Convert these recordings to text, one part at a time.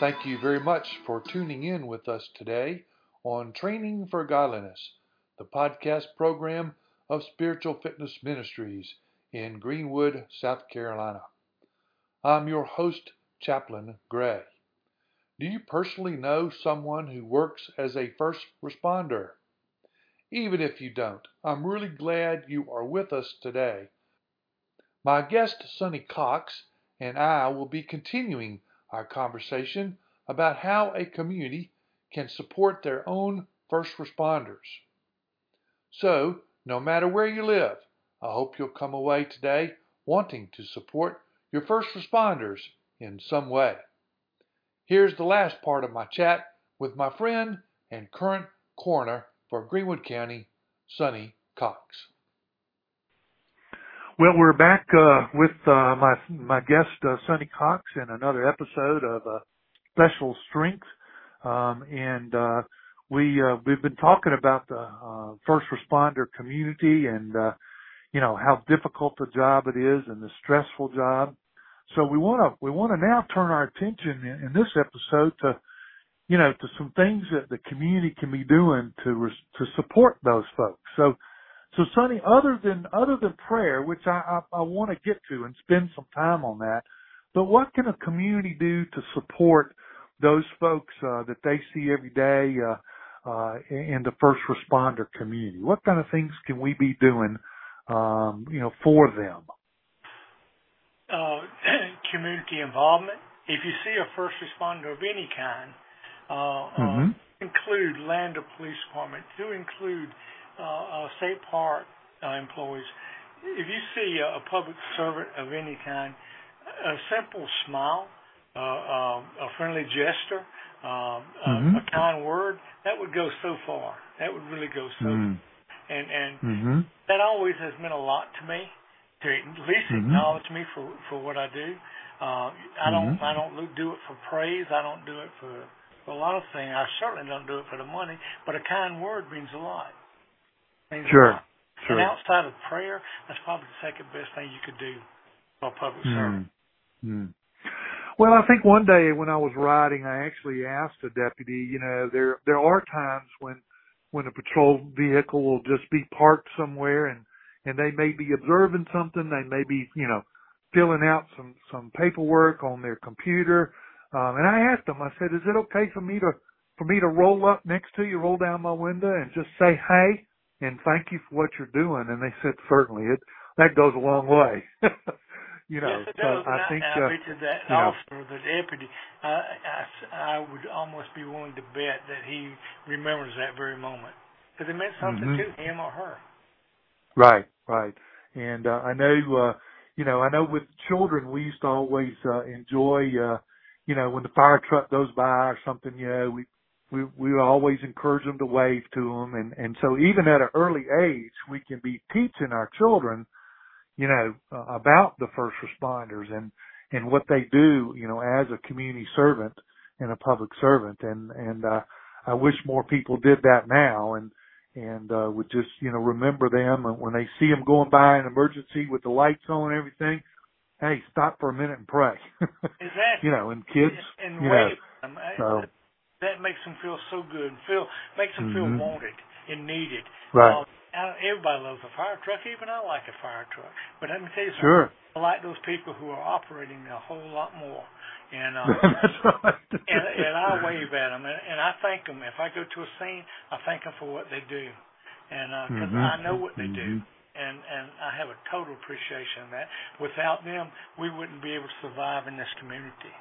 thank you very much for tuning in with us today on Training for Godliness, the podcast program of Spiritual Fitness Ministries in Greenwood, South Carolina. I'm your host, Chaplain Gray. Do you personally know someone who works as a first responder? Even if you don't, I'm really glad you are with us today. My guest, Sonny Cox, and I will be continuing our conversation about how a community can support their own first responders. So, no matter where you live, I hope you'll come away today wanting to support your first responders in some way. Here's the last part of my chat with my friend and current coroner for Greenwood County, Sonny Cox. Well, we're back uh, with uh, my my guest uh, Sonny Cox in another episode of uh, Special Strength, um, and uh, we uh, we've been talking about the uh, first responder community and uh, you know how difficult the job it is and the stressful job. So we want to we want to now turn our attention in, in this episode to you know to some things that the community can be doing to res- to support those folks. So so Sonny, other than other than prayer, which I I, I want to get to and spend some time on that, but what can a community do to support those folks uh, that they see every day uh, uh, in the first responder community? What kind of things can we be doing, um, you know, for them? uh, community involvement. If you see a first responder of any kind, uh, uh mm-hmm. uh, include Lander Police Department, do include uh, uh, state park uh, employees. If you see a, a public servant of any kind, a simple smile, uh, a friendly gesture, uh, mm-hmm. a, a kind word, that would go so far. That would really go so. Mm-hmm. And and mm-hmm. that always has meant a lot to me to at least mm-hmm. acknowledge me for for what I do. Uh, I don't mm-hmm. I don't do it for praise. I don't do it for, for a lot of things. I certainly don't do it for the money. But a kind word means a lot. Means sure. Sure. And outside of prayer, that's probably the second best thing you could do for public mm-hmm. servant. Mm-hmm. Well, I think one day when I was riding, I actually asked a deputy. You know, there there are times when when a patrol vehicle will just be parked somewhere and and they may be observing something. They may be, you know, filling out some, some paperwork on their computer. Um, and I asked them, I said, is it okay for me to, for me to roll up next to you, roll down my window and just say, hey, and thank you for what you're doing? And they said, certainly. It, that goes a long way. you know, yes, it so does. I think, I, uh, to that you know, officer, the deputy, I, I, I would almost be willing to bet that he remembers that very moment because it meant something mm-hmm. to him or her. Right, right. And uh, I know, uh, you know, I know with children we used to always uh, enjoy, uh, you know, when the fire truck goes by or something, you know, we we we always encourage them to wave to them, and and so even at an early age we can be teaching our children, you know, uh, about the first responders and and what they do, you know, as a community servant and a public servant, and and uh, I wish more people did that now, and and uh, would just you know remember them and when they see them going by an emergency with the lights on and everything. Hey, stop for a minute and pray. exactly. You know, and kids, and you know, them. so that makes them feel so good and feel makes them mm-hmm. feel wanted and needed. Right. Uh, everybody loves a fire truck. Even I like a fire truck. But let me tell you something. Sure. I like those people who are operating a whole lot more. And uh, That's right. and, and I wave at them, and, and I thank them. If I go to a scene, I thank them for what they do, and because uh, mm-hmm. I know what they mm-hmm. do, and and I have a total appreciation of that. Without them, we wouldn't be able to survive in this community.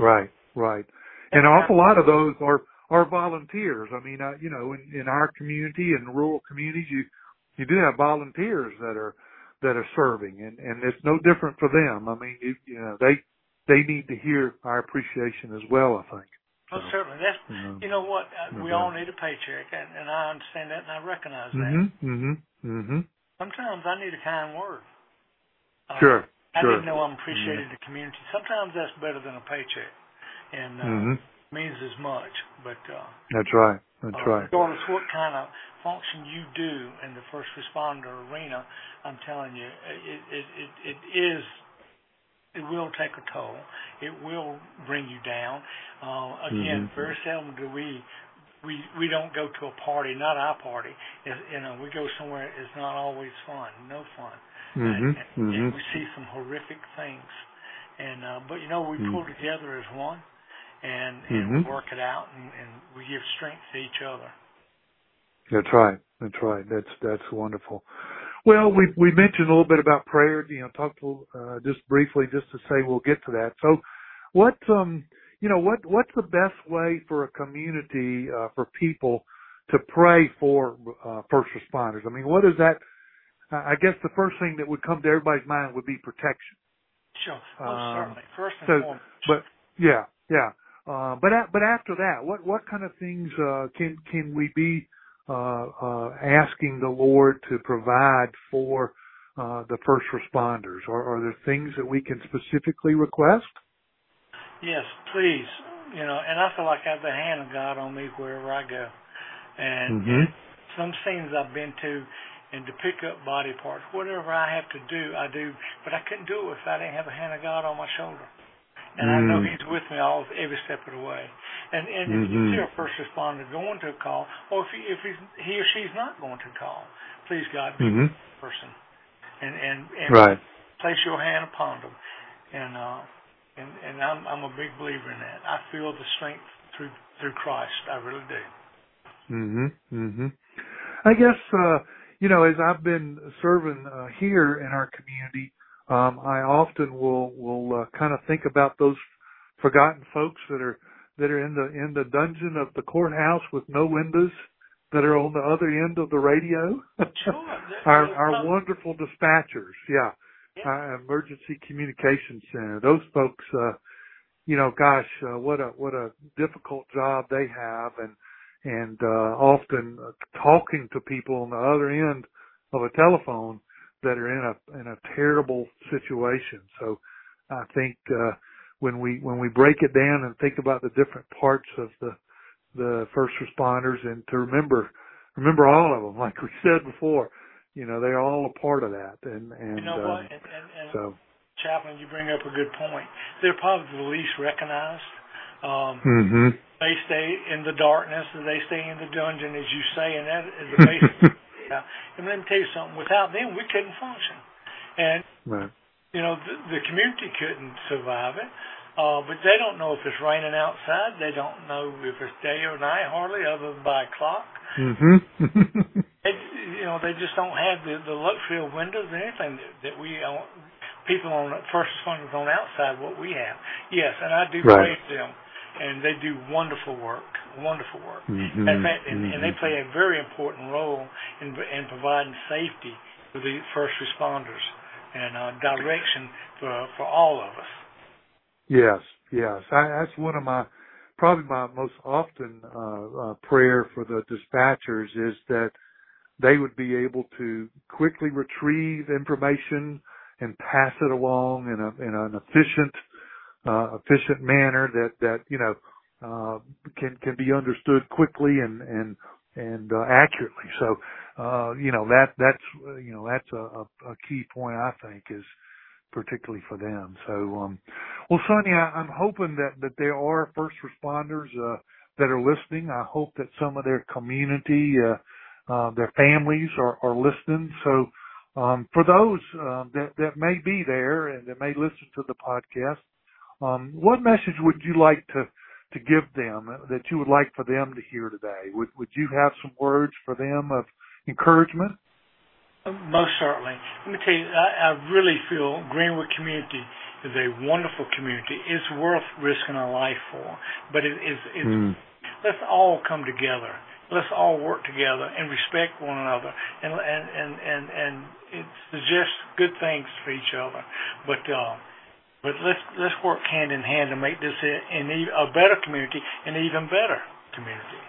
Right, right. And an awful lot of those are are volunteers. I mean, uh, you know, in, in our community and rural communities, you you do have volunteers that are that are serving, and and it's no different for them. I mean, you, you know, they they need to hear our appreciation as well. I think. Well, so, certainly. That's you know, you know what uh, we all need a paycheck, and, and I understand that, and I recognize that. Mm-hmm. Mhm. Mhm. Sometimes I need a kind word. Uh, sure. I sure. need to know I'm appreciated in the community. Sometimes that's better than a paycheck, and uh, mm-hmm. means as much. But uh, that's right. That's uh, right. Regardless what kind of function you do in the first responder arena, I'm telling you, it it it, it is it will take a toll. It will bring you down. Uh, again, mm-hmm. very seldom do we we we don't go to a party, not our party. It's, you know, we go somewhere. It's not always fun, no fun, mm-hmm. and, and, mm-hmm. and we see some horrific things. And uh, but you know, we mm-hmm. pull together as one, and and mm-hmm. work it out, and, and we give strength to each other. That's right. That's right. That's that's wonderful. Well, we we mentioned a little bit about prayer. You know, talked uh, just briefly, just to say we'll get to that. So, what um you know, what what's the best way for a community uh, for people to pray for uh, first responders? I mean, what is that? I guess the first thing that would come to everybody's mind would be protection. Sure, oh, um, certainly. First and so, foremost. But yeah, yeah. Uh, but but after that, what what kind of things uh, can can we be uh, uh, asking the Lord to provide for uh, the first responders? Are, are there things that we can specifically request? Yes, please. You know, and I feel like I have the hand of God on me wherever I go. And, mm-hmm. some scenes I've been to, and to pick up body parts, whatever I have to do, I do. But I couldn't do it if I didn't have the hand of God on my shoulder. And mm. I know mm. He's with me all every step of the way. And and mm-hmm. if you see a first responder going to a call, or if he, if he's, he or she's not going to call, please God be mm-hmm. the person, and and and right. place your hand upon them, and uh, and and I'm I'm a big believer in that. I feel the strength through through Christ. I really do. Mhm. Mhm. I guess uh you know as I've been serving uh, here in our community, um I often will will uh, kind of think about those forgotten folks that are that are in the in the dungeon of the courthouse with no windows that are on the other end of the radio. Sure. our our wonderful dispatchers. Yeah uh, emergency communication center. Those folks, uh, you know, gosh, uh, what a what a difficult job they have, and and uh, often uh, talking to people on the other end of a telephone that are in a in a terrible situation. So I think uh, when we when we break it down and think about the different parts of the the first responders and to remember remember all of them, like we said before, you know, they're all a part of that. And, and you know um, what? And, and, and so, Chaplain, you bring up a good point. They're probably the least recognized. Um, mm-hmm. They stay in the darkness, and they stay in the dungeon, as you say, and that is the basic. And let me tell you something. Without them, we couldn't function. And right. you know, the, the community couldn't survive it. Uh, but they don't know if it's raining outside. They don't know if it's day or night, hardly, other than by clock. Mm-hmm. they, you know, they just don't have the, the luxury of windows or anything that, that we uh, people on first responders on outside what we have. Yes, and I do right. praise them, and they do wonderful work, wonderful work. Mm-hmm. In fact, and, mm-hmm. and they play a very important role in in providing safety for the first responders and uh, direction for for all of us. Yes, yes, I, that's one of my probably my most often uh, uh, prayer for the dispatchers is that they would be able to quickly retrieve information and pass it along in a in an efficient uh, efficient manner that that you know uh, can can be understood quickly and and and uh, accurately. So uh, you know that that's you know that's a, a key point I think is particularly for them. So um, well, Sonny, I'm hoping that that there are first responders uh, that are listening. I hope that some of their community uh, uh, their families are, are listening. So, um, for those uh, that that may be there and that may listen to the podcast, um, what message would you like to to give them that you would like for them to hear today? Would would you have some words for them of encouragement? Most certainly. Let me tell you, I, I really feel Greenwood community is a wonderful community. It's worth risking our life for, but it is. It's, mm. Let's all come together let's all work together and respect one another and and and and, and it suggests good things for each other but uh but let's let's work hand in hand to make this a, a better community an even better community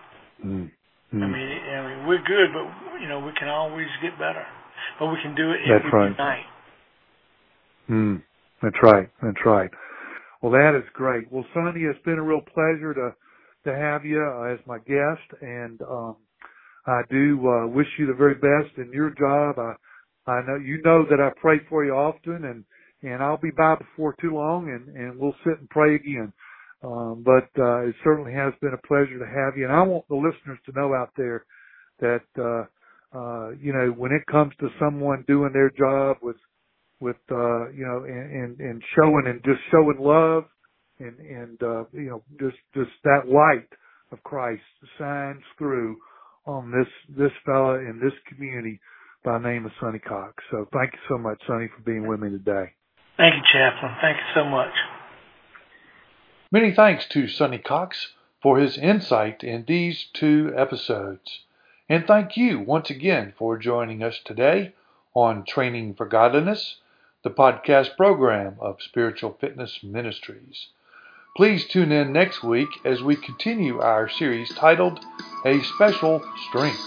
mm. Mm. I mean I mean we're good but you know we can always get better but we can do it That's if we right. unite mm. That's right that's right well that is great well Sonny it's been a real pleasure to to have you uh, as my guest, and um, I do uh, wish you the very best in your job. I I know you know that I pray for you often, and and I'll be by before too long, and and we'll sit and pray again. Um, but uh, it certainly has been a pleasure to have you, and I want the listeners to know out there that uh, uh, you know when it comes to someone doing their job with with uh, you know and, and and showing and just showing love and and uh, you know just just that light of Christ shines through on this this fella in this community by the name of Sonny Cox. So thank you so much, Sonny, for being with me today. Thank you, Chaplain. Thank you so much. Many thanks to Sonny Cox for his insight in these two episodes. And thank you once again for joining us today on Training for Godliness, the podcast program of Spiritual Fitness Ministries. Please tune in next week as we continue our series titled A Special Strength.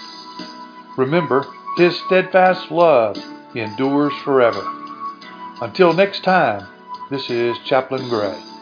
Remember, His steadfast love endures forever. Until next time, this is Chaplain Gray.